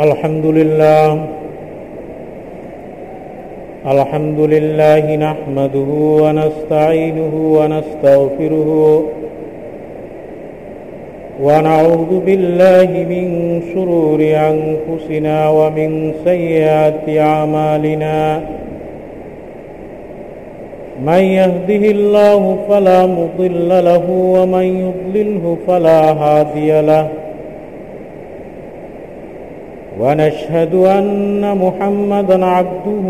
الحمد لله الحمد لله نحمده ونستعينه ونستغفره. ونعوذ بالله من شرور أنفسنا ومن سيئات أعمالنا. من يهده الله فلا مضل له ومن يضلله فلا هادي له. ونشهد أن محمدا عبده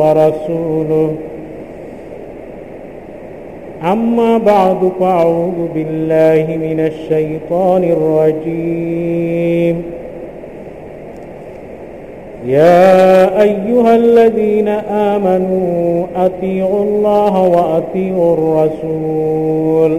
ورسوله. أما بعد فأعوذ بالله من الشيطان الرجيم. يا أيها الذين آمنوا أطيعوا الله وأطيعوا الرسول.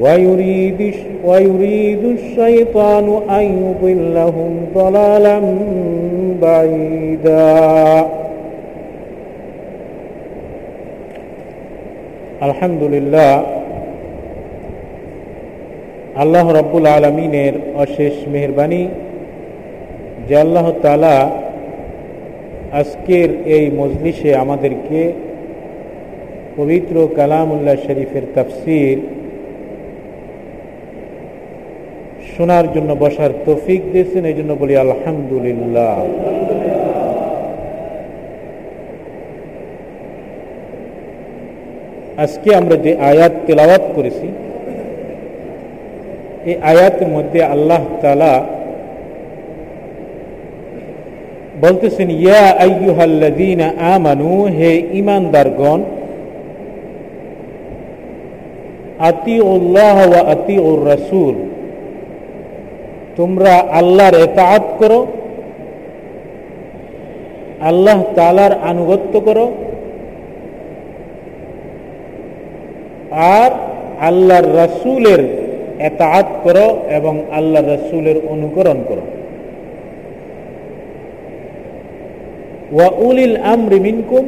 ويريد ويريد الشيطان أن يضلهم ضلالا بعيدا الحمد لله আল্লাহ রব্বুল আলমিনের অশেষ মেহরবানি যে আল্লাহ তালা আজকের এই মজলিসে আমাদেরকে পবিত্র কালামুল্লাহ শরীফের তফসির শোনার জন্য বসার তৌফিক দিয়েছেন, এই জন্য বলি আলহামদুলিল্লাহ। আজকে আমরা যে আয়াত তেলাওয়াত করেছি, এই আয়াতের মধ্যে আল্লাহ তালা বলতেছেন, ইয়া আইয়ুহাল্লাযীনা আমানু, হে ঈমানদারগণ, আতিউল্লাহ ওয়া আতিউর রাসূল তোমরা আল্লাহর এতাআত করো, আল্লাহ তালার আনুগত্য করো, আর আল্লাহর রসুলের এতাআত করো এবং আল্লাহ রসুলের অনুকরণ করো। ওয়া উলিল আমরি মিনকুম,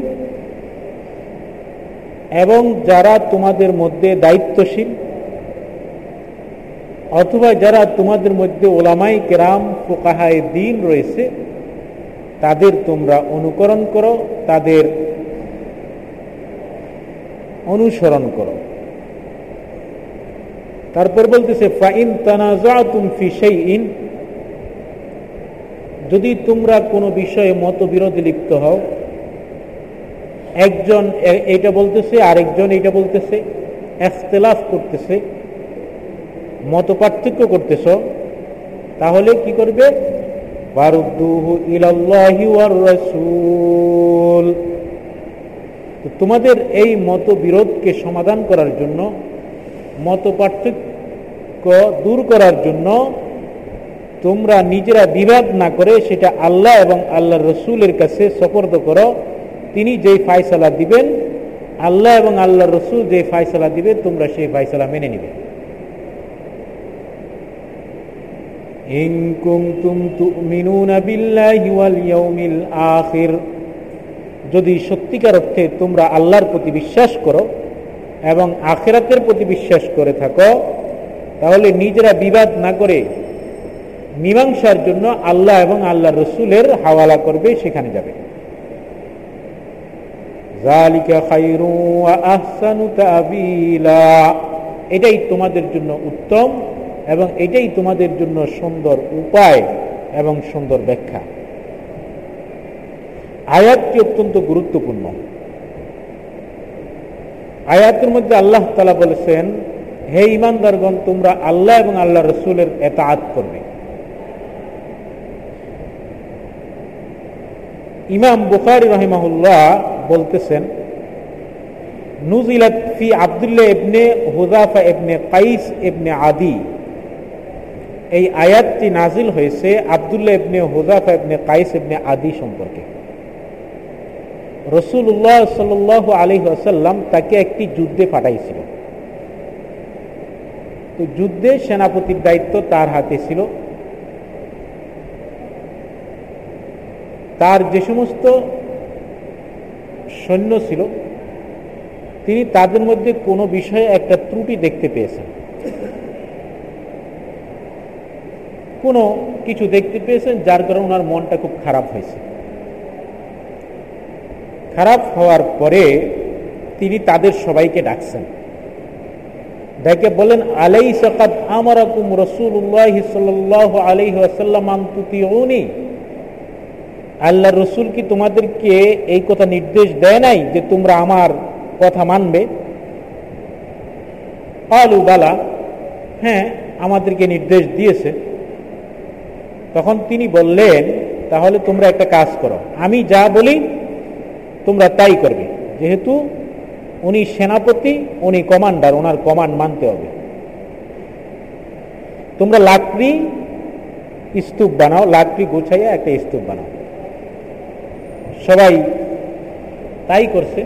এবং যারা তোমাদের মধ্যে দায়িত্বশীল অথবা যারা তোমাদের মধ্যে ওলামাই কেরাম, ফোকাহায় দিন রয়েছে, তাদের তোমরা অনুকরণ করো, তাদের অনুসরণ করো। তারপর বলতেছে, ফাইন তানাজাতুম ফি ইন যদি তোমরা কোনো বিষয়ে মতবিরোধে লিপ্ত হও, একজন এটা বলতেছে, আরেকজন এটা বলতেছে, এখতলাফ করতেছে মত পার্থক্য করতেছ, তাহলে কি করবে? তোমাদের এই মত বিরোধকে সমাধান করার জন্য মত পার্থক্য দূর করার জন্য তোমরা নিজেরা বিবাদ না করে সেটা আল্লাহ এবং আল্লাহ রসুলের কাছে সপর্দ করো। তিনি যেই ফায়সালা দিবেন, আল্লাহ এবং আল্লাহ রসুল যে ফায়সালা দিবে, তোমরা সেই ফায়সালা মেনে নিবে। যদি সত্যিকার অর্থে তোমরা আল্লাহর প্রতি বিশ্বাস করো এবং আখেরাতের প্রতি বিশ্বাস করে থাকো, তাহলে নিজেরা বিবাদ না করে মীমাংসার জন্য আল্লাহ এবং আল্লাহ রসুলের হাওয়ালা করবে, সেখানে যাবে। এটাই তোমাদের জন্য উত্তম এবং এটাই তোমাদের জন্য সুন্দর উপায় এবং সুন্দর ব্যাখ্যা। আয়াতটি অত্যন্ত গুরুত্বপূর্ণ। আয়াতের মধ্যে আল্লাহ তালা বলেছেন, হে ইমানদারগণ তোমরা আল্লাহ এবং আল্লাহ রসুলের এতাত করবে। ইমাম বুখারি রহিমাহুল্লাহ বলতেছেন, নুজিলাত ফি আবদুল্লাহ ইবনে হুদাফা ইবনে কাইস ইবনে আদি। এই আয়াতটি নাজিল হয়েছে আবদুল্লাহ ইবনে হুদাফা ইবনে কাইস ইবনে আদি সম্পর্কে। রসুল্লাহ সাল আলী আসাল্লাম তাকে একটি যুদ্ধে পাঠাইছিল। তো যুদ্ধে সেনাপতির দায়িত্ব তার হাতে ছিল। তার যে সমস্ত সৈন্য ছিল, তিনি তাদের মধ্যে কোনো বিষয়ে একটা ত্রুটি দেখতে পেয়েছেন। কোনো কিছু দেখতে পেয়েছেন, যার কারণে ওনার মনটা খুব খারাপ হয়েছে। খারাপ হওয়ার পরে তিনি তাদের সবাইকে ডাকছেন। ডেকে বলেন আলাই সকাত আমারকুম রসুল্লাহ আসাল্লাম আন্তুতিউনি আল্লাহ রসুল কি তোমাদেরকে এই কথা নির্দেশ দেয় নাই যে তোমরা আমার কথা মানবে? আলু, বালা হ্যাঁ আমাদেরকে নির্দেশ দিয়েছে। তখন তিনি বললেন, তাহলে তোমরা একটা কাজ করো। আমি যা বলি, তোমরা তাই করবে। যেহেতু উনি সেনাপতি, উনি কমান্ডার, ওনার কমান্ড মানতে হবে। তোমরা লাকড়ি স্তূপ বানাও, লাকড়ি গোছাইয়া একটা স্তূপ বানাও। সবাই তাই করছে।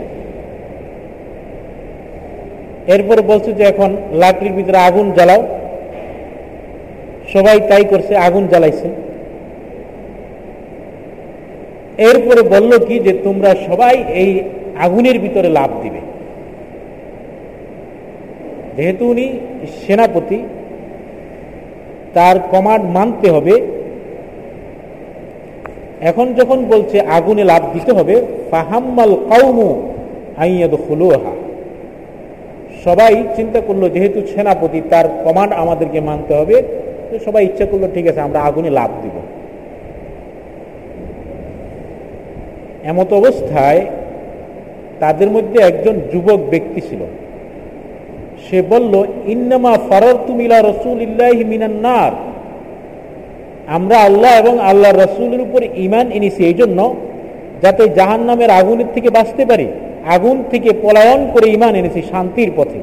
এরপরে বলছে যে, এখন লাকড়ির ভিতরে আগুন জ্বালাও। সবাই তাই করছে, আগুন জ্বালাইছে। এরপরে বলল কি যে, তোমরা সবাই এই আগুনের ভিতরে লাভ দিবে। যেহেতু উনি সেনাপতি, তার কমান্ড মানতে হবে। এখন যখন বলছে আগুনে লাভ দিতে হবে, ফাহাম্মাল কাউমু আইয়াদ ফুলুহা সবাই চিন্তা করল, যেহেতু সেনাপতি, তার কমান্ড আমাদেরকে মানতে হবে সবাই ইচ্ছা করল, ঠিক আছে, আমরা আগুনে লাভ দিব। এমত অবস্থায় তাদের মধ্যে একজন যুবক ব্যক্তি ছিল। সে বলল, ইন্নামা ফারর তুমিলা রসুল ইল্লাহি মিনান্নার আমরা আল্লাহ এবং আল্লাহ রসুলের উপর ইমান এনেছি এই জন্য যাতে জাহান নামের আগুনের থেকে বাঁচতে পারি। আগুন থেকে পলায়ন করে ইমান এনেছি শান্তির পথে।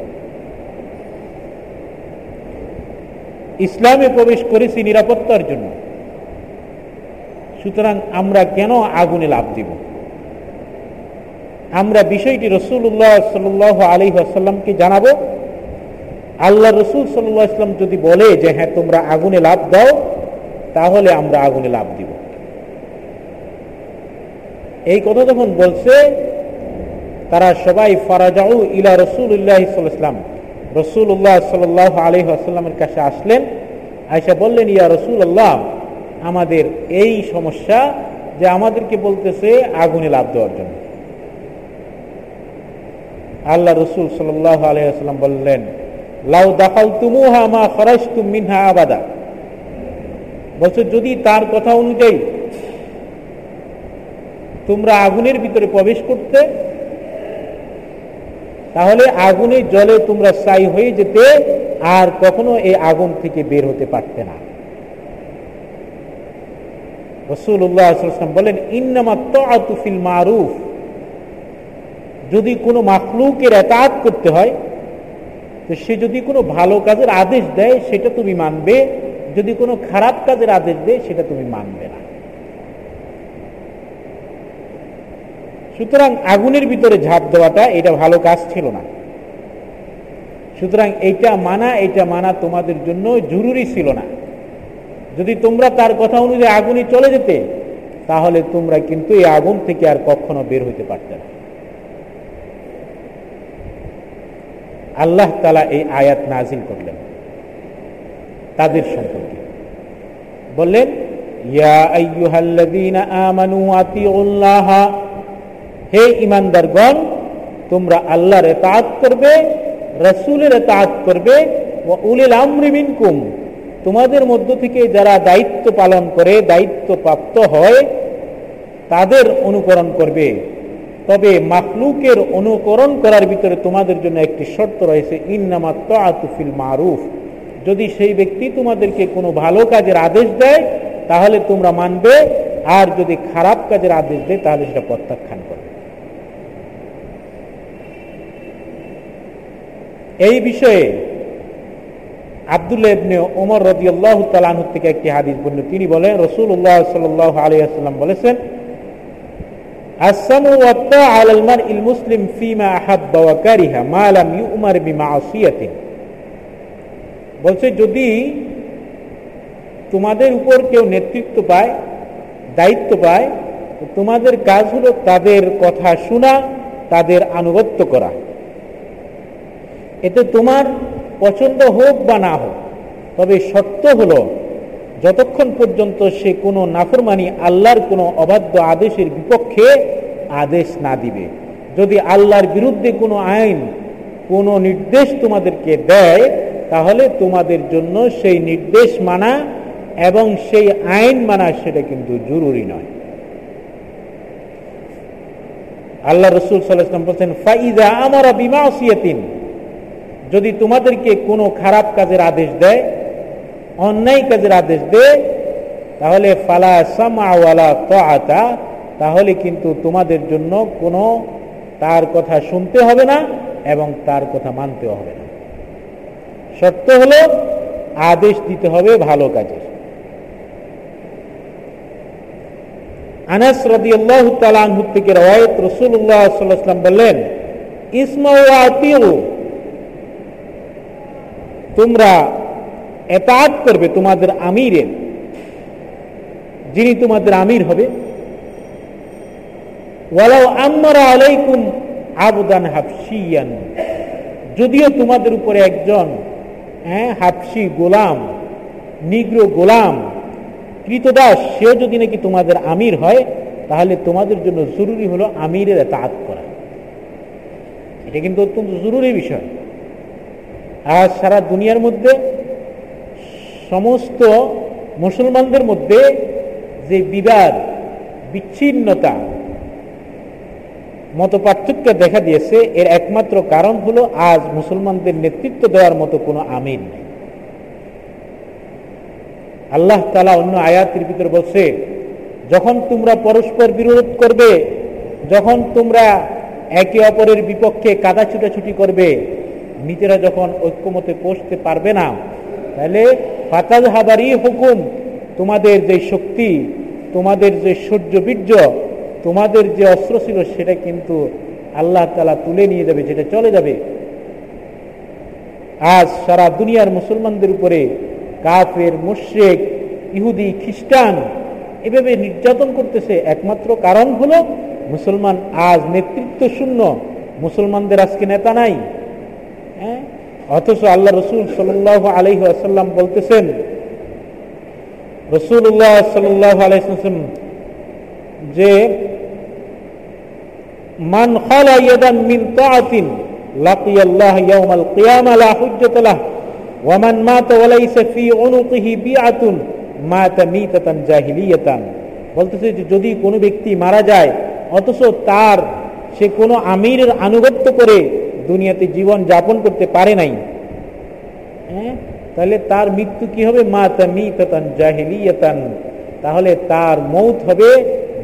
ইসলামে প্রবেশ করেছি নিরাপত্তার জন্য। সুতরাং আমরা কেন আগুনে লাভ দিব? আমরা বিষয়টি রসুল্লাহ সাল আলী আসাল্লামকে জানাব। আল্লাহ রসুল সাল্লাহ ইসলাম যদি বলে যে হ্যাঁ তোমরা আগুনে লাভ দাও, তাহলে আমরা আগুনে লাভ দিব। এই কথা যখন বলছে, তারা সবাই ফারাজাউ ইলা রসুল ইসলাম রসুল উল্লাহ সাল আলী আসাল্লামের কাছে আসলেন আয়সা বললেন, ইয়া রসুল আল্লাহ আমাদের এই সমস্যা যে আমাদেরকে বলতেছে আগুনে লাভ দেওয়ার জন্য। আল্লাহ রসুল সাল্লাহ আলহাম বললেন, লাউ দাফাল তুমুহা মা তুম মিনহা আবাদা। বলছো, যদি তার কথা অনুযায়ী তোমরা আগুনের ভিতরে প্রবেশ করতে তাহলে আগুনের জলে তোমরা স্থায়ী হয়ে যেতে আর কখনো এই আগুন থেকে বের হতে পারতে না। বলেন যদি কোনো মাখলুকের এতাত করতে হয়, তো সে যদি কোনো ভালো কাজের আদেশ দেয়, সেটা তুমি মানবে। যদি কোনো খারাপ কাজের আদেশ দেয়, সেটা তুমি মানবে না। সুতরাং আগুনের ভিতরে ঝাঁপ দেওয়াটা এটা ভালো কাজ ছিল না। সুতরাং এইটা মানা এটা মানা তোমাদের জন্য জরুরি ছিল না। যদি তোমরা তার কথা অনুযায়ী আগুনে চলে যেতে, তাহলে তোমরা কিন্তু এই আগুন থেকে আর কখনো বের হইতে পারতে না। আল্লাহ তালা এই আয়াত নাজিল করলেন তাদের সম্পর্কে। বললেন হে ইমানদারগণ, তোমরা আল্লাহর এতাত করবে, রসুলের এতাত করবে ও উলিল আমরি মিনকুম। তোমাদের মধ্য থেকে যারা দায়িত্ব পালন করে, দায়িত্ব প্রাপ্ত হয়, তাদের অনুকরণ করবে। তবে মাকলুকের অনুকরণ করার ভিতরে তোমাদের জন্য একটি শর্ত রয়েছে ইন্নামাত্ত আতুফিল মারুফ। যদি সেই ব্যক্তি তোমাদেরকে কোনো ভালো কাজের আদেশ দেয়, তাহলে তোমরা মানবে, আর যদি খারাপ কাজের আদেশ দেয়, তাহলে সেটা প্রত্যাখ্যান করবে এই বিষয়ে আবদুল্লাহ ইবনে ওমর রদিয়াল্লাহ তালাহ থেকে একটি হাদিস বলল তিনি বলেন রসুল্লাহ সাল্লাহ আলিয়াল্লাম বলেছেন আসামু আলাল মারইল মুসলিম ফিমা আহাব্বা ওয়া কারিহা মা লাম ইউমার বিমাসিয়াতিন। বলছে, যদি তোমাদের উপর কেউ নেতৃত্ব পায়, দায়িত্ব পায়, তোমাদের কাজ হলো তাদের কথা শোনা, তাদের আনুগত্য করা। এতে তোমার পছন্দ হোক বা না হোক, তবে সত্য হলো, যতক্ষণ পর্যন্ত সে কোনো নাফরমানি আল্লাহর কোনো অবাধ্য আদেশের বিপক্ষে আদেশ না দিবে। যদি আল্লাহর বিরুদ্ধে কোনো আইন, কোনো নির্দেশ তোমাদেরকে দেয়, তাহলে তোমাদের জন্য সেই নির্দেশ মানা এবং সেই আইন মানা সেটা কিন্তু জরুরি নয়। আল্লাহ রসুল সাল্লাম বলছেন ফাইদা আমার বিমা যদি তোমাদেরকে কোনো খারাপ কাজের আদেশ দেয়, অন্যায় কাজের আদেশ দেয়, তাহলে ফালা সামাওয়ালা আতা তাহলে কিন্তু তোমাদের জন্য কোনো তার কথা শুনতে হবে না এবং তার কথা মানতেও হবে না। শর্ত হলো আদেশ দিতে হবে ভালো কাজের। আনাস রদি আল্লাহ থেকে রওয়ায়ত রসুল্লাহ বললেন, ইসমাউ তোমরা এতাত করবে তোমাদের আমিরের। যিনি তোমাদের আমির হবে। আবদান হাফসিয়ান যদিও তোমাদের উপরে একজন হ্যাঁ হাফসি গোলাম, নিগ্র গোলাম, কৃতদাস, সেও যদি নাকি তোমাদের আমির হয়, তাহলে তোমাদের জন্য জরুরি হলো আমিরের এতাত করা। এটা কিন্তু অত্যন্ত জরুরি বিষয়। আর সারা দুনিয়ার মধ্যে সমস্ত মুসলমানদের মধ্যে যে বিবাদ, বিচ্ছিন্নতা মত পার্থক্য দেখা দিয়েছে, এর একমাত্র কারণ হলো আজ মুসলমানদের নেতৃত্ব দেওয়ার মতো কোনো আমিন নেই। আল্লাহ তালা অন্য আয়াতের ভিতরে বলছে, যখন তোমরা পরস্পর বিরোধ করবে, যখন তোমরা একে অপরের বিপক্ষে কাদা ছুটাছুটি করবে নিজেরা যখন ঐক্যমতে পৌঁছতে পারবে না, তাহলে ফাতাজ হাবারি হুকুম, তোমাদের যে শক্তি, তোমাদের যে সূর্য বীর্য তোমাদের যে অস্ত্র ছিল, সেটা কিন্তু আল্লাহ তালা তুলে নিয়ে যাবে যেটা চলে যাবে। আজ সারা দুনিয়ার মুসলমানদের উপরে কাফের, মুশ্রেক, ইহুদি, খ্রিস্টান এভাবে নির্যাতন করতেছে। একমাত্র কারণ হলো মুসলমান আজ নেতৃত্ব শূন্য মুসলমানদের আজকে নেতা নাই। হ্যাঁ? অথচ আল্লাহ রসুল সাল্লাহ আলহি আসাল্লাম বলতেছেন রসুল্লাহ সাল্লাহ আলাইসাল্লাম যে, মান ইয়াদান মিন তাআতিন লাকিয়া আল্লাহ কিয়ামা লা হুজ্জাত লাহ, ওয়া মান ওয়া লাইসা ফি উনুকিহি বিআতুন মাতা মিতাতান জাহিলিয়াতান। বলতেছে যে, যদি কোনো ব্যক্তি মারা যায়, অথচ তার সে কোনো আমিরের আনুগত্য করে দুনিয়াতে জীবন যাপন করতে পারে নাই। হ্যাঁ? তাহলে তার মৃত্যু কি হবে? মা তামিতান জাহিলিয়াতান তাহলে তার মৌত হবে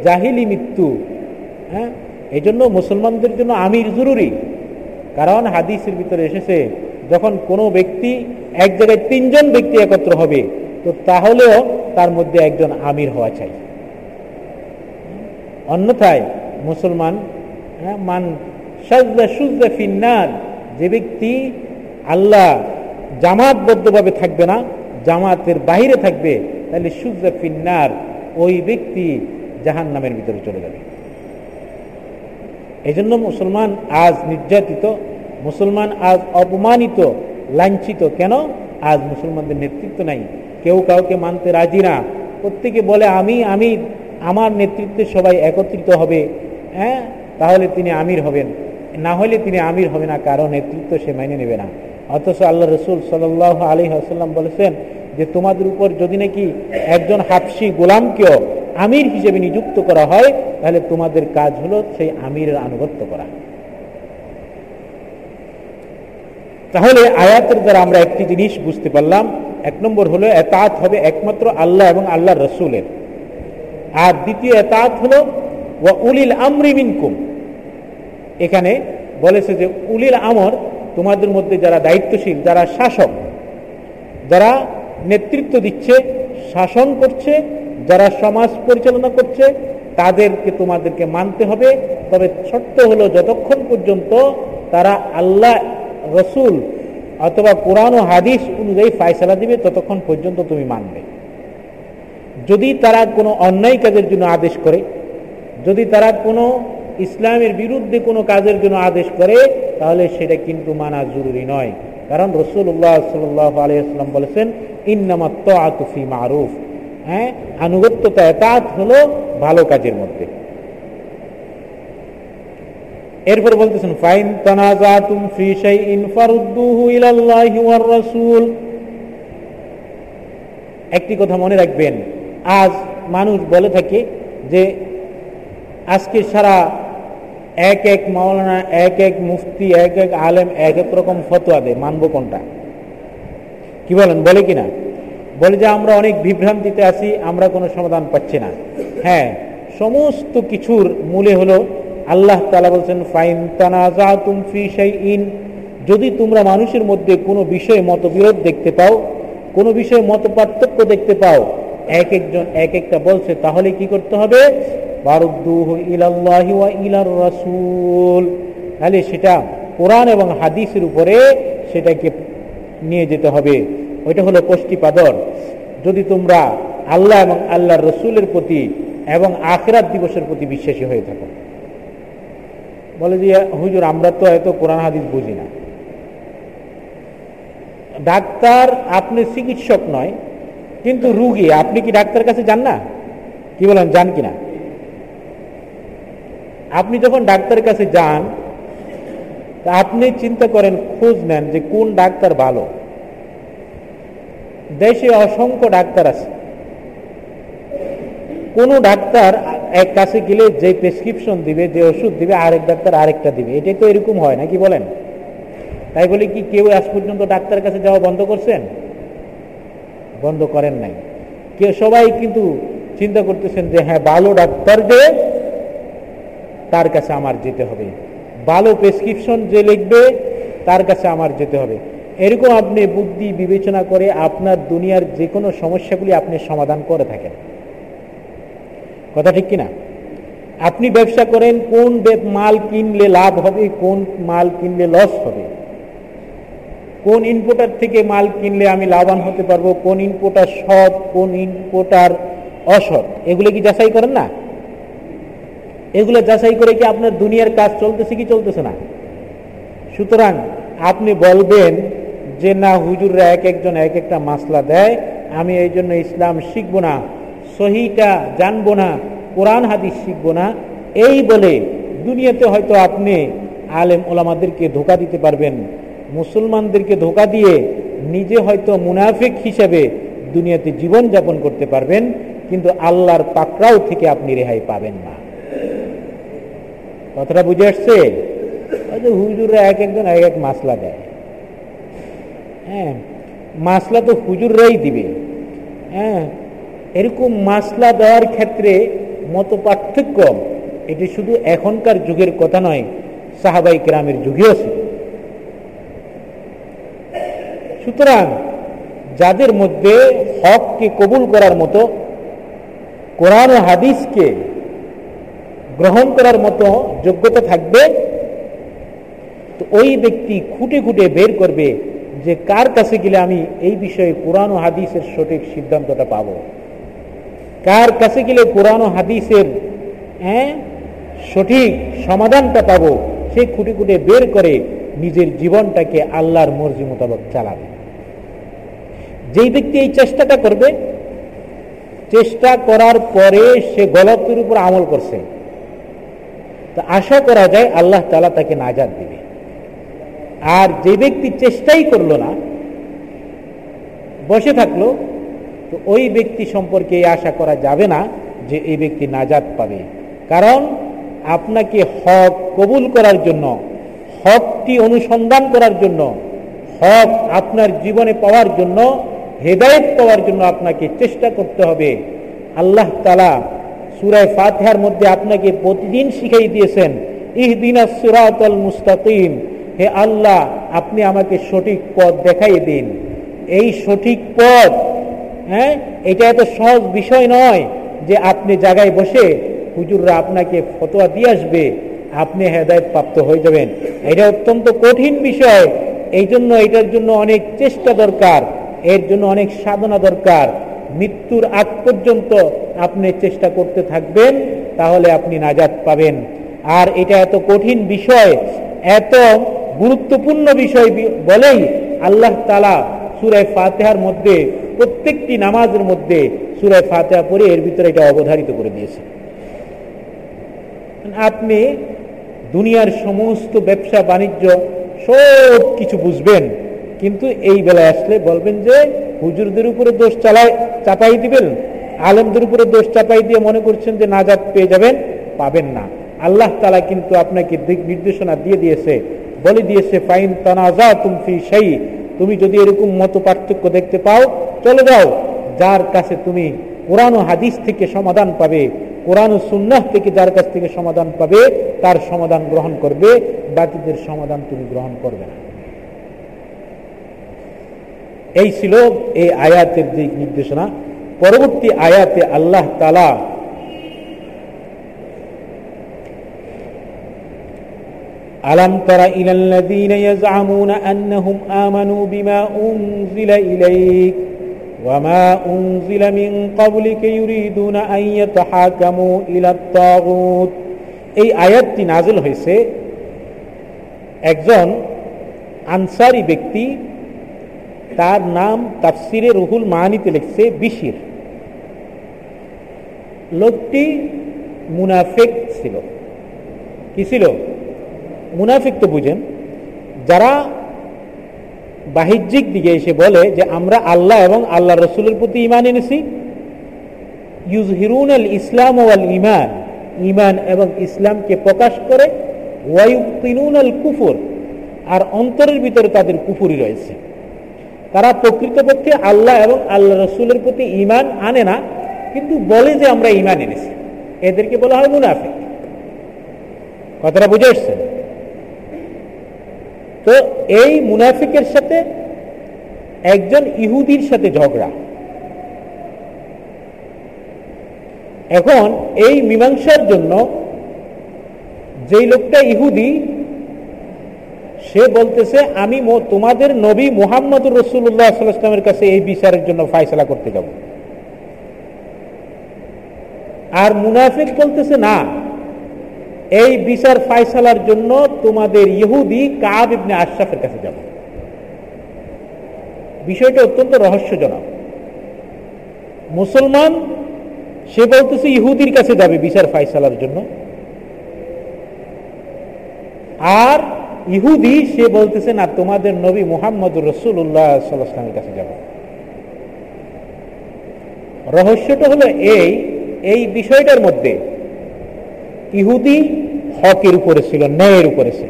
জাহিলি মৃত্যু। হ্যাঁ? এই জন্য মুসলমানদের জন্য আমির জরুরি। কারণ হাদিসের ভিতরে এসেছে যখন কোনো ব্যক্তি এক জায়গায় তিনজন ব্যক্তি একত্র হবে তো তাহলেও তার মধ্যে একজন আমির হওয়া চাই। অন্যথায় মুসলমান হ্যাঁ, মান ফিন্নার। যে ব্যক্তি আল্লাহ জামাতবদ্ধভাবে থাকবে না, জামাতের বাহিরে থাকবে, তাহলে সুজদা ফিন্নার ওই ব্যক্তি জাহান নামের ভিতরে চলে যাবে। এই জন্য মুসলমান আজ নির্যাতিত, মুসলমান আজ অপমানিত, লাঞ্ছিত। কেন? আজ মুসলমানদের নেতৃত্ব নাই। কেউ কাউকে মানতে রাজি না। প্রত্যেকে বলে, আমি আমি, আমার নেতৃত্বে সবাই একত্রিত হবে। হ্যাঁ? তাহলে তিনি আমির হবেন। না হলে তিনি আমির হবে না কারও নেতৃত্ব সে মেনে নেবে না। অথচ আল্লাহ রসুল সাল আলী আসাল্লাম বলেছেন যে, তোমাদের উপর যদি নাকি একজন হাফসি গোলামকেও আমির হিসেবে নিযুক্ত করা হয়, তাহলে তোমাদের কাজ হলো সেই আমিরের আনুগত্য করা। তাহলে আয়াতের দ্বারা আমরা একটি জিনিস বুঝতে পারলাম। এক নম্বর হলো, এতাত হবে একমাত্র আল্লাহ এবং আল্লাহ রসুলের। আর দ্বিতীয় এতাত হলো উলিল আমরি মিনকুম। এখানে বলেছে যে উলিল আমর তোমাদের মধ্যে যারা দায়িত্বশীল, যারা শাসক, যারা নেতৃত্ব দিচ্ছে, শাসন করছে, যারা সমাজ পরিচালনা করছে, তাদেরকে তোমাদেরকে মানতে হবে। তবে শর্ত হলো যতক্ষণ পর্যন্ত তারা আল্লাহ, রসুল অথবা কোরআন ও হাদিস অনুযায়ী ফায়সালা দিবে, ততক্ষণ পর্যন্ত তুমি মানবে। যদি তারা কোনো অন্যায় কাজের জন্য আদেশ করে, যদি তারা কোনো ইসলামের বিরুদ্ধে কোনো কাজের জন্য আদেশ করে, তাহলে সেটা কিন্তু মানা জরুরি নয়। কারণ রসুল্লাহ সাল্লাহ আলিয়াল্লাম বলেছেন ইন্নামাত্ত আতুফি মারুফ। হ্যাঁ আনুগত্যতা এতাত হলো ভালো কাজের মধ্যে। এরপর বলতেছেন, ফাইন তানাজাতুম ফি শাইইন ফারুদ্দুহু ইলাল্লাহি ওয়ার রাসূল। একটি কথা মনে রাখবেন, আজ মানুষ বলে থাকে যে, আজকে সারা এক এক মাওলানা, এক এক মুফতি, এক এক আলেম, এক এক রকম ফতোয়া দেয়। মানবো কোনটা? কি বলেন, বলে কিনা? বলে যে আমরা অনেক বিভ্রান্তিতে আছি, আমরা কোনো সমাধান পাচ্ছি না। হ্যাঁ সমস্ত কিছুর মূলে হলো আল্লাহ তালা বলছেন, ফাইন তানাজাতুম ফি ইন যদি তোমরা মানুষের মধ্যে কোনো বিষয়ে মতবিরোধ দেখতে পাও, কোনো বিষয়ে মত পার্থক্য দেখতে পাও, এক একজন এক একটা বলছে, তাহলে কি করতে হবে? রাসূল। তাহলে সেটা কোরআন এবং হাদিসের উপরে সেটাকে নিয়ে যেতে হবে। ওইটা হলো কষ্টিপাদর যদি তোমরা আল্লাহ এবং আল্লাহর রসুলের প্রতি এবং আখেরাত দিবসের প্রতি বিশ্বাসী হয়ে থাকো। বলে যে, হুজুর, আমরা তো এত কোরআন হাদিস বুঝি না। ডাক্তার আপনি চিকিৎসক নয়, কিন্তু রুগী। আপনি কি ডাক্তার কাছে যান না? কি বলেন, যান কিনা? আপনি যখন ডাক্তারের কাছে যান আপনি চিন্তা করেন, খোঁজ নেন যে কোন ডাক্তার ভালো। দেশে অসংখ্য ডাক্তার আছে। কোন ডাক্তার এক কাছে গেলে যে প্রেসক্রিপশন দিবে, যে ওষুধ দিবে, আরেক ডাক্তার আরেকটা দিবে। এটাই তো এরকম হয় নাকি বলেন? তাই বলে কি কেউ আজ পর্যন্ত ডাক্তারের কাছে যাওয়া বন্ধ করছেন? বন্ধ করেন নাই। কেউ সবাই কিন্তু চিন্তা করতেছেন যে হ্যাঁ ভালো ডাক্তার যে তার কাছে আমার যেতে হবে। ভালো প্রেসক্রিপশন যে লিখবে, তার কাছে আমার যেতে হবে। এরকম আপনি বুদ্ধি বিবেচনা করে আপনার দুনিয়ার যে কোনো সমস্যাগুলি আপনি সমাধান করে থাকেন। কথা ঠিক কিনা? আপনি ব্যবসা করেন, কোন মাল কিনলে লাভ হবে, কোন মাল কিনলে লস হবে? কোন ইনপোর্টার থেকে মাল কিনলে আমি লাভবান হতে পারব, কোন ইনপোর্টার সৎ, কোন ইনপোর্টার অসৎ? এগুলো কি যাচাই করেন না? এগুলো যাচাই করে কি আপনার দুনিয়ার কাজ চলতেছে কি চলতেছে না? সুতরাং আপনি বলবেন যে না, হুজুররা এক একজন এক একটা মাসলা দেয়, আমি এই জন্য ইসলাম শিখব না, সহিটা জানব না, কোরআন, হাদিস শিখব না। এই বলে দুনিয়াতে হয়তো আপনি আলেম ওলামাদেরকে ধোকা দিতে পারবেন, মুসলমানদেরকে ধোকা দিয়ে নিজে হয়তো মুনাফিক হিসেবে দুনিয়াতে জীবন যাপন করতে পারবেন, কিন্তু আল্লাহর পাকড়াও থেকে আপনি রেহাই পাবেন না। কথাটা বুঝে আসছে? হুজুররা এক একজন এক এক মাসলা দেয়। হ্যাঁ মাসলা তো হুজুররাই দিবে। হ্যাঁ এরকম মাসলা দেওয়ার ক্ষেত্রে মত পার্থক্য এটি শুধু এখনকার যুগের কথা নয়, সাহাবাই গ্রামের যুগেও ছিল সুতরাং যাদের মধ্যে হককে কবুল করার মতো কোরআন হাদিসকে গ্রহণ করার মতো যোগ্যতা থাকবে, তো ওই ব্যক্তি খুঁটে খুঁটে বের করবে যে কার কাছে গেলে আমি এই বিষয়ে কোরআন হাদিসের সঠিক সিদ্ধান্তটা পাব। কার কাছে গেলে কোরআন হাদিসের হ্যাঁ সঠিক সমাধানটা পাবো, সে খুঁটে খুঁটে বের করে নিজের জীবনটাকে আল্লাহর মর্জি মোতাবেক চালাবে। যেই ব্যক্তি এই চেষ্টাটা করবে, চেষ্টা করার পরে সে গলতের উপর আমল করছে। তা আশা করা যায় আল্লাহ তালা তাকে নাজাদ দিবে। আর যে ব্যক্তি চেষ্টাই করল না, বসে থাকল, তো ওই ব্যক্তি সম্পর্কে আশা করা যাবে না যে এই ব্যক্তি নাজাদ পাবে। কারণ আপনাকে হক কবুল করার জন্য, হকটি অনুসন্ধান করার জন্য, হক আপনার জীবনে পাওয়ার জন্য, হেদায়ত পাওয়ার জন্য আপনাকে চেষ্টা করতে হবে। আল্লাহ তালা সুরায় ফাতেহার মধ্যে আপনাকে প্রতিদিন শিখাই দিয়েছেন, ইহদিনা সুরাতল মুস্তাকিম। হে আল্লাহ, আপনি আমাকে সঠিক পথ দেখাই দিন। এই সঠিক পথ হ্যাঁ এটা এত সহজ বিষয় নয় যে আপনি জায়গায় বসে হুজুররা আপনাকে ফতোয়া দিয়ে আসবে, আপনি হেদায়ত প্রাপ্ত হয়ে যাবেন। এটা অত্যন্ত কঠিন বিষয়। এই জন্য এটার জন্য অনেক চেষ্টা দরকার, এর জন্য অনেক সাধনা দরকার। মৃত্যুর আগ পর্যন্ত আপনি চেষ্টা করতে থাকবেন, তাহলে আপনি নাজাদ পাবেন। আর এটা এত কঠিন বিষয়, এত গুরুত্বপূর্ণ বিষয় বলেই আল্লাহ তালা সুরায় ফাতেহার মধ্যে, প্রত্যেকটি নামাজের মধ্যে সুরায় ফাতেহা পরে এর ভিতরে এটা অবধারিত করে দিয়েছে। আপনি দুনিয়ার সমস্ত ব্যবসা, বাণিজ্য সব কিছু বুঝবেন, কিন্তু এই বেলায় আসলে বলবেন যে হুজুরদের উপরে দোষ চালায় চাপাই দিবেন। আলেমদের উপরে দোষ চাপাই দিয়ে মনে করছেন যে নাজাদ পেয়ে যাবেন, পাবেন না। আল্লাহ তালা কিন্তু আপনাকে দিক নির্দেশনা দিয়ে দিয়েছে, বলে দিয়েছে, ফাইন তানাজা তুমি সেই তুমি যদি এরকম মতো পার্থক্য দেখতে পাও, চলে যাও। যার কাছে তুমি কোরআন হাদিস থেকে সমাধান পাবে, কোরআন সুন্নাহ থেকে যার কাছ থেকে সমাধান পাবে, তার সমাধান গ্রহণ করবে, বাকিদের সমাধান তুমি গ্রহণ করবে না। এই ছিল এই আয়াতের দিক নির্দেশনা পরবর্তী আয়াতে আল্লাহ তালা ألم تر إلى الذين يزعمون أنهم آمنوا بما أنزل إليك وما أنزل من قبلك يريدون أن يتحاكموا إلى الطاغوت এই আয়াতটি নাজল হয়েছে একজন আনসারি ব্যক্তি তার নাম তাফসিরে রুহুল মাহানিতে লিখছে বিশির। লোকটি মুনাফেক ছিল। কি ছিল? মুনাফিক তো বুঝেন, যারা বাহ্যিক দিকে এসে বলে যে আমরা আল্লাহ এবং আল্লাহ রসুলের প্রতি ইমান এনেছি ইউজহিরুন আল ইসলাম ওয়াল ইমান ইমান এবং ইসলামকে প্রকাশ করে ওয়াইউদ্দিনুন আল কুফুর আর অন্তরের ভিতরে তাদের কুফুরি রয়েছে। তারা প্রকৃতপক্ষে আল্লাহ এবং আল্লাহ রসুলের প্রতি ইমান আনে না, কিন্তু বলে যে আমরা ইমান এনেছি। এদেরকে বলা হয় মুনাফিক। কথাটা বুঝে এসছেন তো এই মুনাফিকের সাথে একজন ইহুদির সাথে ঝগড়া। এখন এই মীমাংসার জন্য যেই লোকটা ইহুদি সে বলতেছে, আমি তোমাদের নবী মোহাম্মদুর রসুল্লাহ কাছে এই বিচারের জন্য ফায়সলা করতে যাব। আর মুনাফিক বলতেছে, না, এই বিচার ফায়সালার জন্য তোমাদের ইহুদি কাব ইবনে আশরাফের কাছে যাব। বিষয়টা অত্যন্ত রহস্যজনক। মুসলমান, সে বলতেছে, ইহুদির কাছে যাবে বিচার ফায়সালার জন্য। আর ইহুদি, সে বলতেছে, না, তোমাদের নবী মোহাম্মদ রসুল্লাহ সাল্লামের কাছে যাব। রহস্যটা হলো এই এই বিষয়টার মধ্যে ইহুদি হকের উপরে ছিল, ন্যায়ের উপরে ছিল।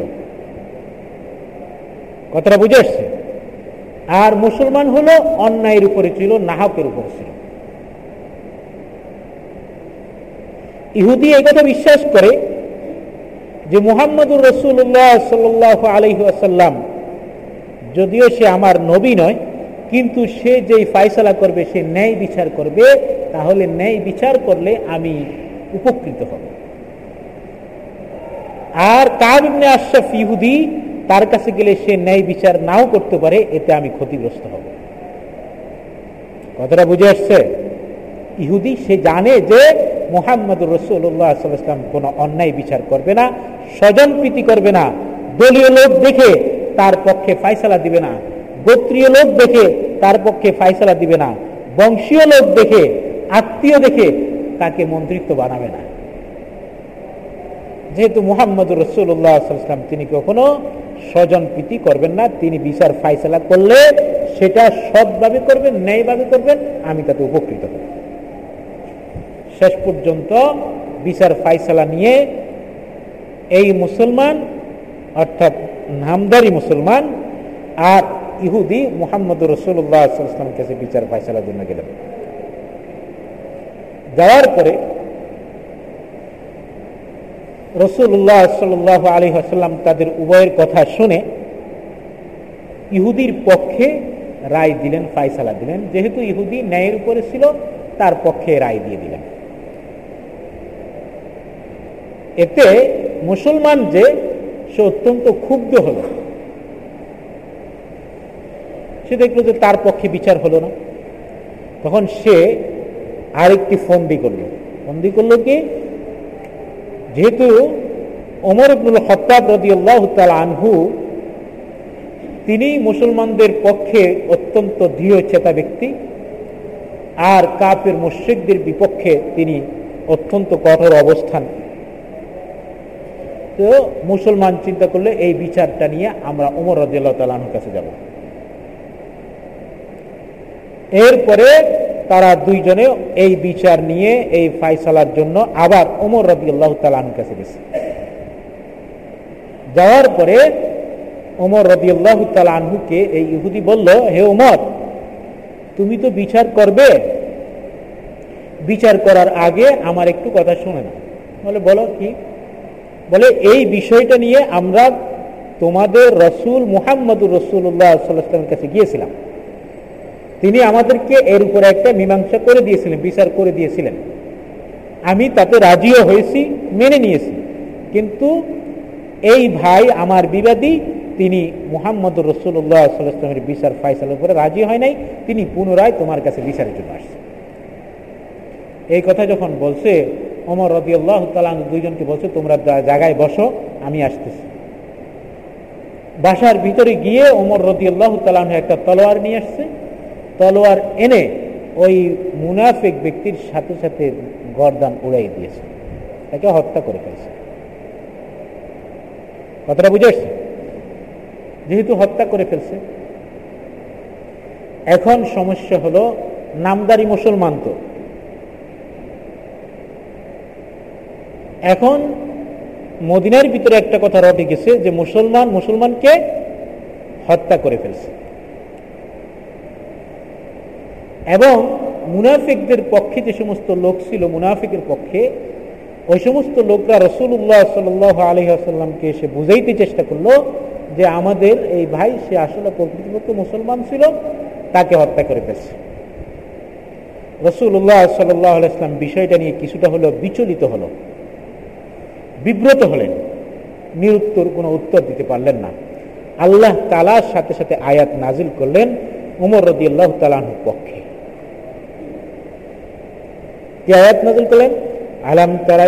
কথাটা বুঝে আসছে? আর মুসলমান হলো অন্যায়ের উপরে ছিল, নাহকের উপরে ছিল। ইহুদি এই কথা বিশ্বাস করে যে মুহাম্মদুর রসুল্লাহ সাল আলহাসাল্লাম যদিও সে আমার নবী নয়, কিন্তু সে যেই ফায়সালা করবে, সে ন্যায় বিচার করবে, তাহলে ন্যায় বিচার করলে আমি উপকৃত হব। আর কাবিনে আশরাফ ইহুদি, তার কাছে গেলে সে ন্যায় বিচার নাও করতে পারে, এতে আমি ক্ষতিগ্রস্ত হব। কথাটা বুঝে আসছে? ইহুদি, সে জানে যে মোহাম্মদ রসুল্লাহাম কোন অন্যায় বিচার করবে না স্বজন প্রীতি করবে না, দলীয় লোক দেখে তার পক্ষে ফাইসলা দিবে না, গোত্রীয় লোক দেখে তার পক্ষে ফাইসলা দিবে না, বংশীয় লোক দেখে, আত্মীয় দেখে তাকে মন্ত্রিত্ব বানাবে না। যেহেতু মোহাম্মদ রসুল্লাহাম তিনি কখনো স্বজন প্রীতি করবেন না, তিনি বিচার ফাইসলা করলে সেটা সৎভাবে করবেন, ন্যায়ভাবে করবেন, আমি তাতে উপকৃত হব। শেষ পর্যন্ত বিচার ফাইসলা নিয়ে এই মুসলমান, অর্থাৎ নামদারি মুসলমান আর ইহুদি মোহাম্মদ রসুল্লাহামের কাছে বিচার ফাইসলার জন্য গেলেন। যাওয়ার পরে রসুল্লাহ সাল্লাহ আলী আসাল্লাম তাদের উভয়ের কথা শুনে ইহুদির পক্ষে রায় দিলেন, ফাইসালা দিলেন। যেহেতু ইহুদি ন্যায়ের উপরে ছিল, তার পক্ষে রায় দিয়ে দিলেন। এতে মুসলমান যে, সে অত্যন্ত ক্ষুব্ধ হল। সে দেখল যে তার পক্ষে বিচার হলো না। তখন সে আরেকটি ফন্দি করল। ফন্দি করল কি? যেহেতু ওমর ইবনুল খত্তাব রদিউল্লাহ আনহু, তিনি মুসলমানদের পক্ষে অত্যন্ত দৃঢ় চেতা ব্যক্তি, আর কাপের মুশ্রিকদের বিপক্ষে তিনি অত্যন্ত কঠোর অবস্থান তো মুসলমান চিন্তা করলে এই বিচারটা নিয়ে আমরা রদিয়াল্লাহ তালাহুর কাছে যাব। এরপরে তারা দুইজনে এই বিচার নিয়ে, এই ফাইসালার জন্য আবার ওমর রবি আল্লাহ কাছে গেছে। যাওয়ার পরে ওমর রবি আল্লাহ তালাহুকে এই ইহুদি বলল, হে ওমর তুমি তো বিচার করবে। বিচার করার আগে আমার একটু কথা শুনে না। বলে, বলো, কি? বলে এই বিষয়টা নিয়ে আমরা তোমাদের রসুল মুহাম্মদুর রসুল্লাহ সাল্লামের কাছে গিয়েছিলাম। তিনি আমাদেরকে এর উপরে একটা মীমাংসা করে দিয়েছিলেন, বিচার করে দিয়েছিলেন। আমি তাতে রাজিও হয়েছি, মেনে নিয়েছি। কিন্তু এই ভাই আমার বিবাদী, তিনি মুহাম্মদ রসুল্লাহ সাল্লামের বিচার ফাইসালের উপরে রাজি হয় নাই, তিনি পুনরায় তোমার কাছে বিচারের জন্য আসছে এই কথা যখন বলছে অমর রবি আল্লাহ তালান দুইজনকে বলছে, তোমরা জায়গায় বসো, আমি আসতেছি। বাসার ভিতরে গিয়ে ওমর রদি আল্লাহ তালান একটা তলোয়ার নিয়ে আসছে। তলোয়ার এনে ওই মুনাফিক ব্যক্তির সাথে সাথে গরদান উড়াই দিয়েছে। তাকে হত্যা করে ফেলছে। কথাটা বুঝে আসছে? যেহেতু হত্যা করে ফেলছে, এখন সমস্যা হলো, নামদারি মুসলমান তো। এখন মদিনার ভিতরে একটা কথা রটে গেছে যে মুসলমান, মুসলমানকে হত্যা করে ফেলছে। এবং মুনাফিকদের পক্ষে যে সমস্ত লোক ছিল, মুনাফিকের পক্ষে, ওই সমস্ত লোকরা রসুল্লাহ সাল আলহি আসাল্লামকে এসে বুঝাইতে চেষ্টা করল যে আমাদের এই ভাই, সে আসলে প্রকৃতিপক্ষে মুসলমান ছিল, তাকে হত্যা করে ফেলছে। রসুল্লাহ সাল্লাহ আলাইসলাম বিষয়টা নিয়ে কিছুটা হলো বিচলিত হলো। বিব্রত হলেন। নিরুত্তর কোনো উত্তর দিতে পারলেন না। আল্লাহ তালার সাথে সাথে আয়াত নাজিল করলেন উমর রদি আল্লাহ তালাহুর পক্ষে। কি আয়াত নাজিল করলেন? আলম তারা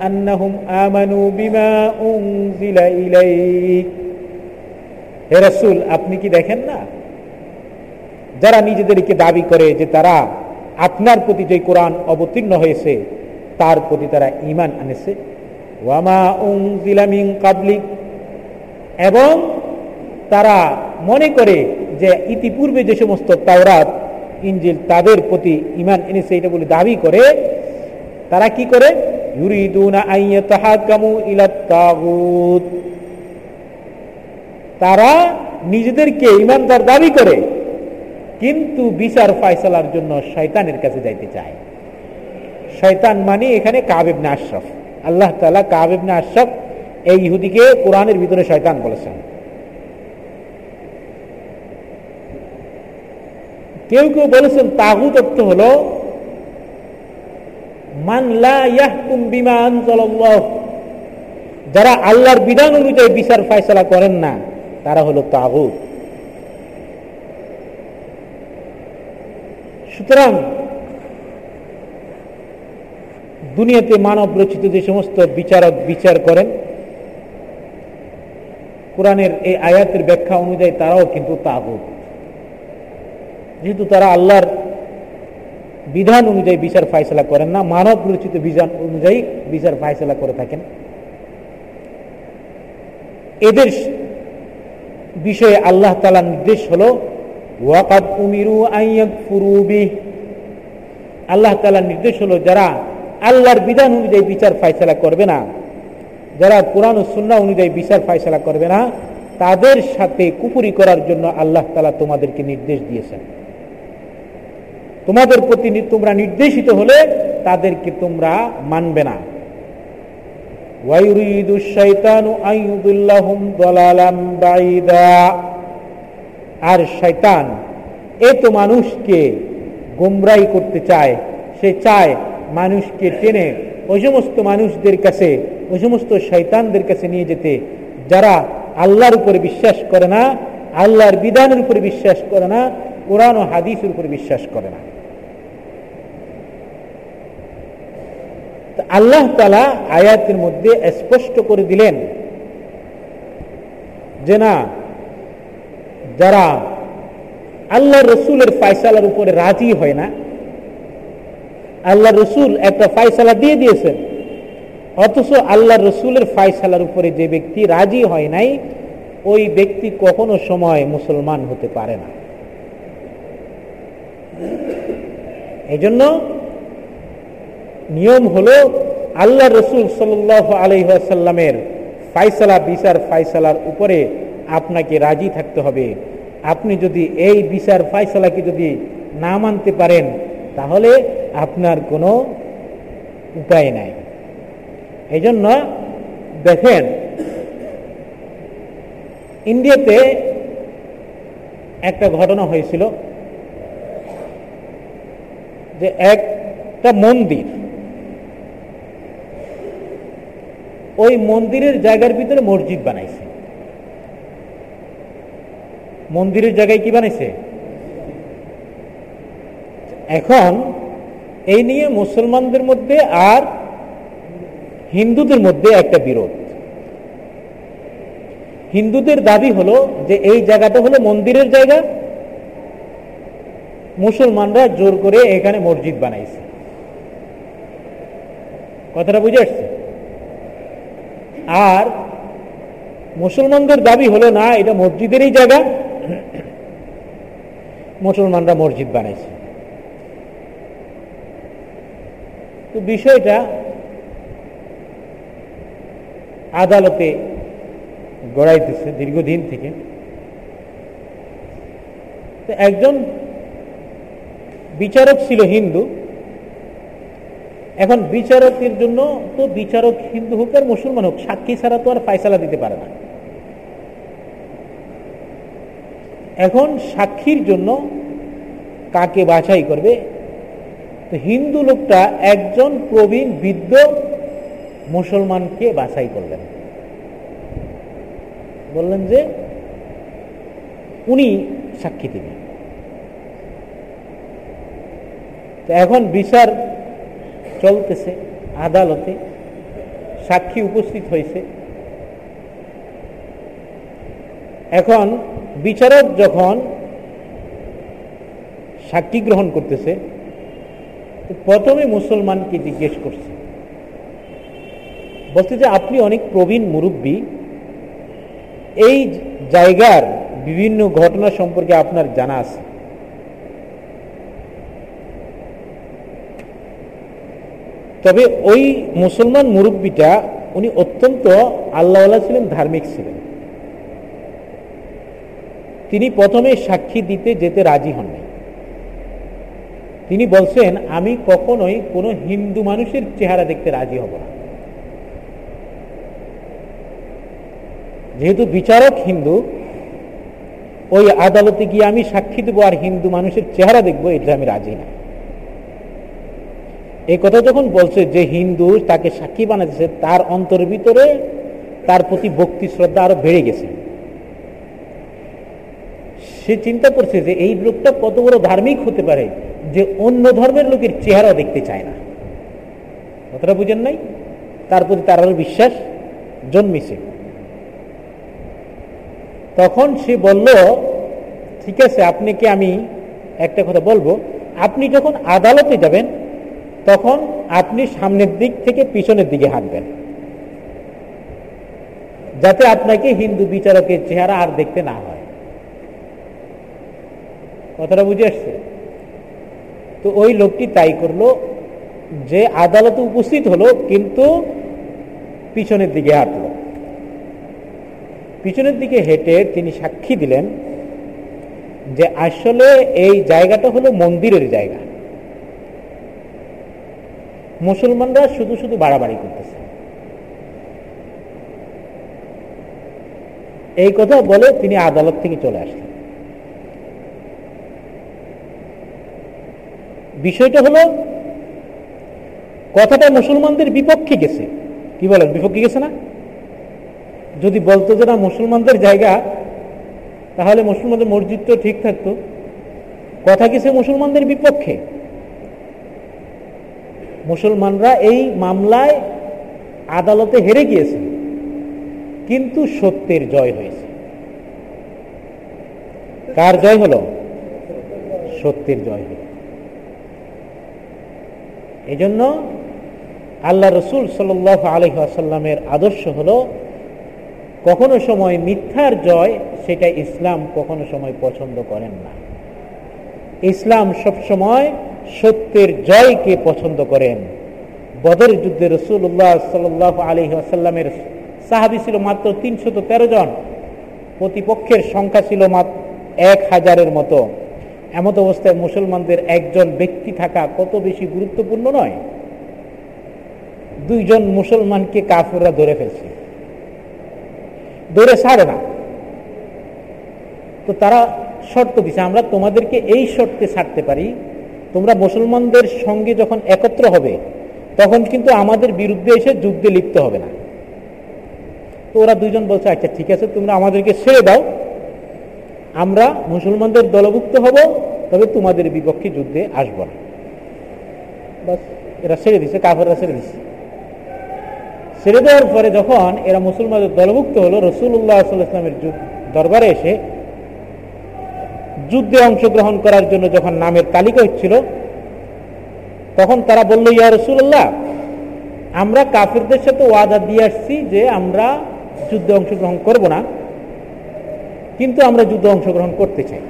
আন্নাহুম আমানু বিমা হে রাসূল, আপনি কি দেখেন না? যারা নিজেদেরকে দাবি করে যে তারা আপনার প্রতি যে কোরআন অবতীর্ণ হয়েছে তার প্রতি তারা ইমান আনেছে। ওয়ামা উংজিলামিং কাবলিক এবং তারা মনে করে যে ইতিপূর্বে যে সমস্ত তাওরাত ইঞ্জিল তাদের প্রতি ইমান এনেছে এটা বলে দাবি করে, তারা কি করে? তারা নিজেদেরকে ইমানদার দাবি করে, কিন্তু বিচার ফায়সালার জন্য শয়তানের কাছে যাইতে চায়। শয়তান মানে এখানে কাবেবনে আশরফ। আল্লাহ তালা কাবেবনে আশরফ এই ইহুদিকে কোরআনের ভিতরে শয়তান বলেছেন। কেউ কেউ বলেছেন তাগুত অর্থ হল যারা আল্লাহর বিধান অনুযায়ী বিচার ফায়সলা করেন না, তারা হলো তাগুত। সুতরাং দুনিয়াতে মানব রচিত যে সমস্ত বিচারক বিচার করেন, কোরআনের এই আয়াতের ব্যাখ্যা অনুযায়ী তারাও কিন্তু তাগুত। যেহেতু তারা আল্লাহর বিধান অনুযায়ী বিচার ফাইসলা করেন না, মানব রচিত বিধান অনুযায়ী বিচার ফাইসলা করে থাকেন। এদের বিষয়ে আল্লাহ তালা নির্দেশ হল ওয়াকাত উমিরু আইয়াক ফুরুবি আল্লাহ তালার নির্দেশ হলো, যারা আল্লাহর বিধান অনুযায়ী বিচার ফাইসলা করবে না। যারা কোরআন ও সুন্না অনুযায়ী বিচার ফাইসলা করবে না, তাদের সাথে কুপুরি করার জন্য আল্লাহ তালা তোমাদেরকে নির্দেশ দিয়েছেন। তোমাদের প্রতি তোমরা নির্দেশিত হলে তাদেরকে তোমরা মানবে না। আর শৈতান এ তো মানুষকে গোমরাই করতে চায়, সে চায় মানুষকে টেনে ওই সমস্ত মানুষদের কাছে, ওই সমস্ত শৈতানদের কাছে নিয়ে যেতে, যারা আল্লাহর উপরে বিশ্বাস করে না, আল্লাহর বিধানের উপরে বিশ্বাস করে না, কোরআন ও হাদিসের উপরে বিশ্বাস করে না। আল্লাহ তালা আয়াতের মধ্যে স্পষ্ট করে দিলেন যে না, যারা আল্লাহ রসুলের ফায়সালার উপরে রাজি হয় না আল্লাহ রসুল একটা ফায়সালা দিয়ে দিয়েছেন। অথচ আল্লাহ রসুলের ফায়সালার উপরে যে ব্যক্তি রাজি হয় নাই, ওই ব্যক্তি কখনো সময় মুসলমান হতে পারে না। এই জন্য নিয়ম হলো আল্লাহ রসুল সাল আলহাসাল্লামের ফাইসালা, বিচার ফাইসালার উপরে আপনাকে রাজি থাকতে হবে। আপনি যদি এই বিচার ফাইসালাকে যদি না মানতে পারেন, তাহলে আপনার কোনো উপায় নাই। এই জন্য দেখেন, ইন্ডিয়াতে একটা ঘটনা হয়েছিল যে একটা মন্দির, ওই মন্দিরের জায়গার ভিতরে মসজিদ বানাইছে। মন্দিরের জায়গায় কি বানাইছে? এখন এই নিয়ে মুসলমানদের মধ্যে আর হিন্দুদের মধ্যে একটা বিরোধ। হিন্দুদের দাবি হলো যে এই জায়গাটা হলো মন্দিরের জায়গা। মুসলমানরা জোর করে এখানে মসজিদ বানাইছে। কথাটা বুঝে আসছে? আর মুসলমানদের দাবি হলো, না, এটা মসজিদেরই জায়গা। মুসলমানরা মসজিদ বানাইছে। তো বিষয়টা আদালতে গড়াইতেছে দীর্ঘদিন থেকে। তো একজন বিচারক ছিল হিন্দু। এখন বিচারকের জন্য তো বিচারক হিন্দু হোক আর মুসলমান হোক, সাক্ষী ছাড়া তো আর ফায়সালা দিতে পারে না। এখন সাক্ষীর জন্য কাকে বাছাই করবে? তো হিন্দু লোকটা একজন প্রবীণ, বৃদ্ধ মুসলমানকে বাছাই করলেন। বললেন যে, উনি সাক্ষী দিবেন এখন বিচার চলতেছে, আদালতে সাক্ষী উপস্থিত হয়েছে। এখন বিচারক যখন সাক্ষী গ্রহণ করতেছে প্রথমে মুসলমানকে জিজ্ঞেস করছে। বলতে যে, আপনি অনেক প্রবীণ মুরব্বী। এই জায়গার বিভিন্ন ঘটনা সম্পর্কে আপনার জানা আছে। তবে ওই মুসলমান মুরব্বীটা, উনি অত্যন্ত আল্লাহ ছিলেন, ধার্মিক ছিলেন। তিনি প্রথমে সাক্ষী দিতে যেতে রাজি হননি। তিনি বলছেন, আমি কখনোই কোনো হিন্দু মানুষের চেহারা দেখতে রাজি হব না। যেহেতু বিচারক হিন্দু, ওই আদালতে গিয়ে আমি সাক্ষী দেবো আর হিন্দু মানুষের চেহারা দেখব এটা আমি রাজি না। এই কথা যখন বলছে যে হিন্দু তাকে সাক্ষী বানাতেছে, তার অন্তর ভিতরে তার প্রতি ভক্তি, শ্রদ্ধা আরও বেড়ে গেছে। সে চিন্তা করছে যে এই লোকটা কত বড় ধার্মিক হতে পারে। যে অন্য ধর্মের লোকের চেহারা দেখতে চায় না। কথাটা বুঝেন নাই? তার প্রতি তার আরও বিশ্বাস জন্মিছে। তখন সে বলল, ঠিক আছে, আপনাকে আমি একটা কথা বলব। আপনি যখন আদালতে যাবেন, তখন আপনি সামনের দিক থেকে পিছনের দিকে হাঁটবেন। যাতে আপনাকে হিন্দু বিচারকের চেহারা আর দেখতে না হয়। কথাটা বুঝে আসছে? তো ওই লোকটি তাই করল যে আদালতে উপস্থিত হলো, কিন্তু পিছনের দিকে হাঁটল। পিছনের দিকে হেঁটে তিনি সাক্ষী দিলেন যে আসলে এই জায়গাটা হলো মন্দিরের জায়গা। মুসলমানরা শুধু শুধু বাড়াবাড়ি করতেছে। এই কথা বলে তিনি আদালত থেকে চলে আসলেন। বিষয়টা হলো, কথাটা মুসলমানদের বিপক্ষে গেছে। কি বলেন, বিপক্ষে গেছে না? যদি বলতো যে না, মুসলমানদের জায়গা, তাহলে মুসলমানদের মসজিদ তো ঠিক থাকতো। কথা গেছে মুসলমানদের বিপক্ষে। মুসলমানরা এই মামলায় আদালতে হেরে গিয়েছে, কিন্তু সত্যের জয় হয়েছে। কার জয় হলো? সত্যের জয় হলো। এই জন্য আল্লাহ রসুল সাল আলহাসাল্লামের আদর্শ হলো, কখনো সময় মিথ্যার জয় সেটা ইসলাম কখনো সময় পছন্দ করেন না। ইসলাম সবসময় সত্যের জয়কে পছন্দ করেন। বদর যুদ্ধে রসুল্লাহ সাল আলহি আসাল্লামের সাহাবি ছিল মাত্র তিনশত জন। প্রতিপক্ষের সংখ্যা ছিল মাত্র এক হাজারের মতো। এমত অবস্থায় মুসলমানদের একজন ব্যক্তি থাকা কত বেশি গুরুত্বপূর্ণ নয়? দুইজন মুসলমানকে কাফেররা ধরে ফেলছে। ধরে ছাড়ে না। তো তারা শর্ত দিছে, আমরা তোমাদেরকে এই শর্তে ছাড়তে পারি। তোমরা মুসলমানদের সঙ্গে যখন একত্র হবে, তখন কিন্তু আমাদের বিরুদ্ধে এসে যুদ্ধে লিপ্ত হবে না। তো ওরা দুইজন বলছে আচ্ছা ঠিক আছে, তোমরা আমাদেরকে ছেড়ে দাও আমরা মুসলমানদের দলভুক্ত হব, তবে তোমাদের বিপক্ষে যুদ্ধে আসব না। বাস, এরা ছেড়ে দিছে, কাফেররা ছেড়ে দিচ্ছে ছেড়ে দেওয়ার পরে যখন এরা মুসলমানদের দলভুক্ত হলো রসুল্লাহ ইসলামের দরবারে এসে যুদ্ধে অংশগ্রহণ করার জন্য যখন নামের তালিকা হচ্ছিল, তখন তারা বলল, ইয়া রসুল্লাহ আমরা কাফিরদের সাথে ওয়াদা দিয়ে আসছি যে আমরা যুদ্ধে অংশগ্রহণ করব না। কিন্তু আমরা যুদ্ধে অংশগ্রহণ করতে চাই।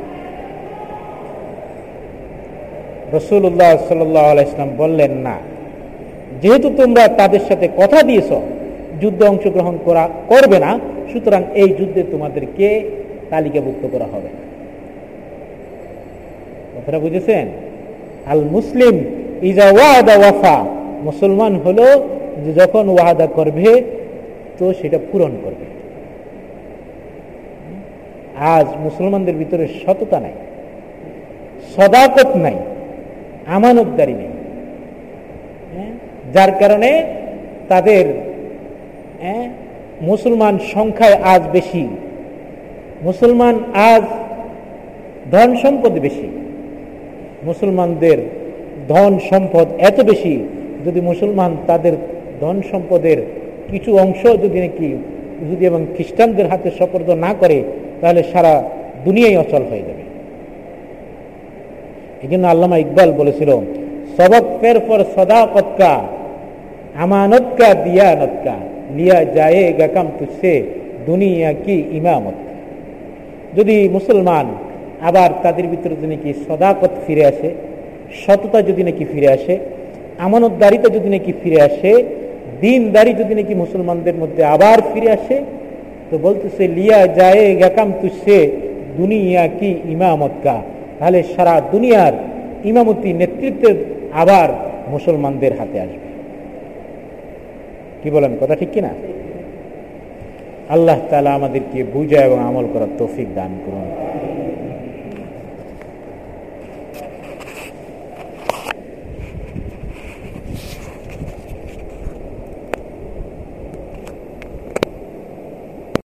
রসুল্লাহ সাল্লাহ ইসলাম বললেন, না। যেহেতু তোমরা তাদের সাথে কথা দিয়েছ, যুদ্ধে অংশগ্রহণ করা, করবে না, সুতরাং এই যুদ্ধে তোমাদেরকে তালিকাভুক্ত করা হবে। কথাটা বুঝেছেন? আল মুসলিম ইজা ওয়াদা ওয়াফা, মুসলমান হলো যখন ওয়াদা করবে, তো সেটা পূরণ করবে। আজ মুসলমানদের ভিতরে সততা নাই সদাকত নাই আমানতদারি নেই হ্যাঁ? যার কারণে তাদের হ্যাঁ, মুসলমান সংখ্যায় আজ বেশি মুসলমান আজ ধন সম্পদ বেশি মুসলমানদের ধন সম্পদ এত বেশি যদি মুসলমান তাদের ধন সম্পদের কিছু অংশ যদি নাকি যদি এবং খ্রিস্টানদের হাতে সপর্দ না করে তাহলে সারা দুনিয়াই অচল হয়ে যাবে। এই জন্য আল্লামা ইকবাল বলেছিল সবক ফের পর সদাকতকা, আমানতকা, দিয়ানতকা, লিয়া যায় গাকাম তুসে দুনিয়া কি ইমামত। যদি মুসলমান আবার তাদের ভিতরে যদি নাকি সদাকত ফিরে আসে, সততা যদি নাকি ফিরে আসে, আমানতদারিতা যদি নাকি ফিরে আসে, দিনদারি যদি নাকি মুসলমানদের মধ্যে আবার ফিরে আসে তো বলতেছে, লিয়া যায় গাকাম তুসে দুনিয়া কি ইমামত কা তাহলে সারা দুনিয়ার ইমামতি নেতৃত্বে আবার মুসলমানদের হাতে আসবে। কি বলেন, কথা ঠিক কিনা? আল্লাহ তালা আমাদেরকে বুঝা এবং আমল করার তৌফিক দান করুন।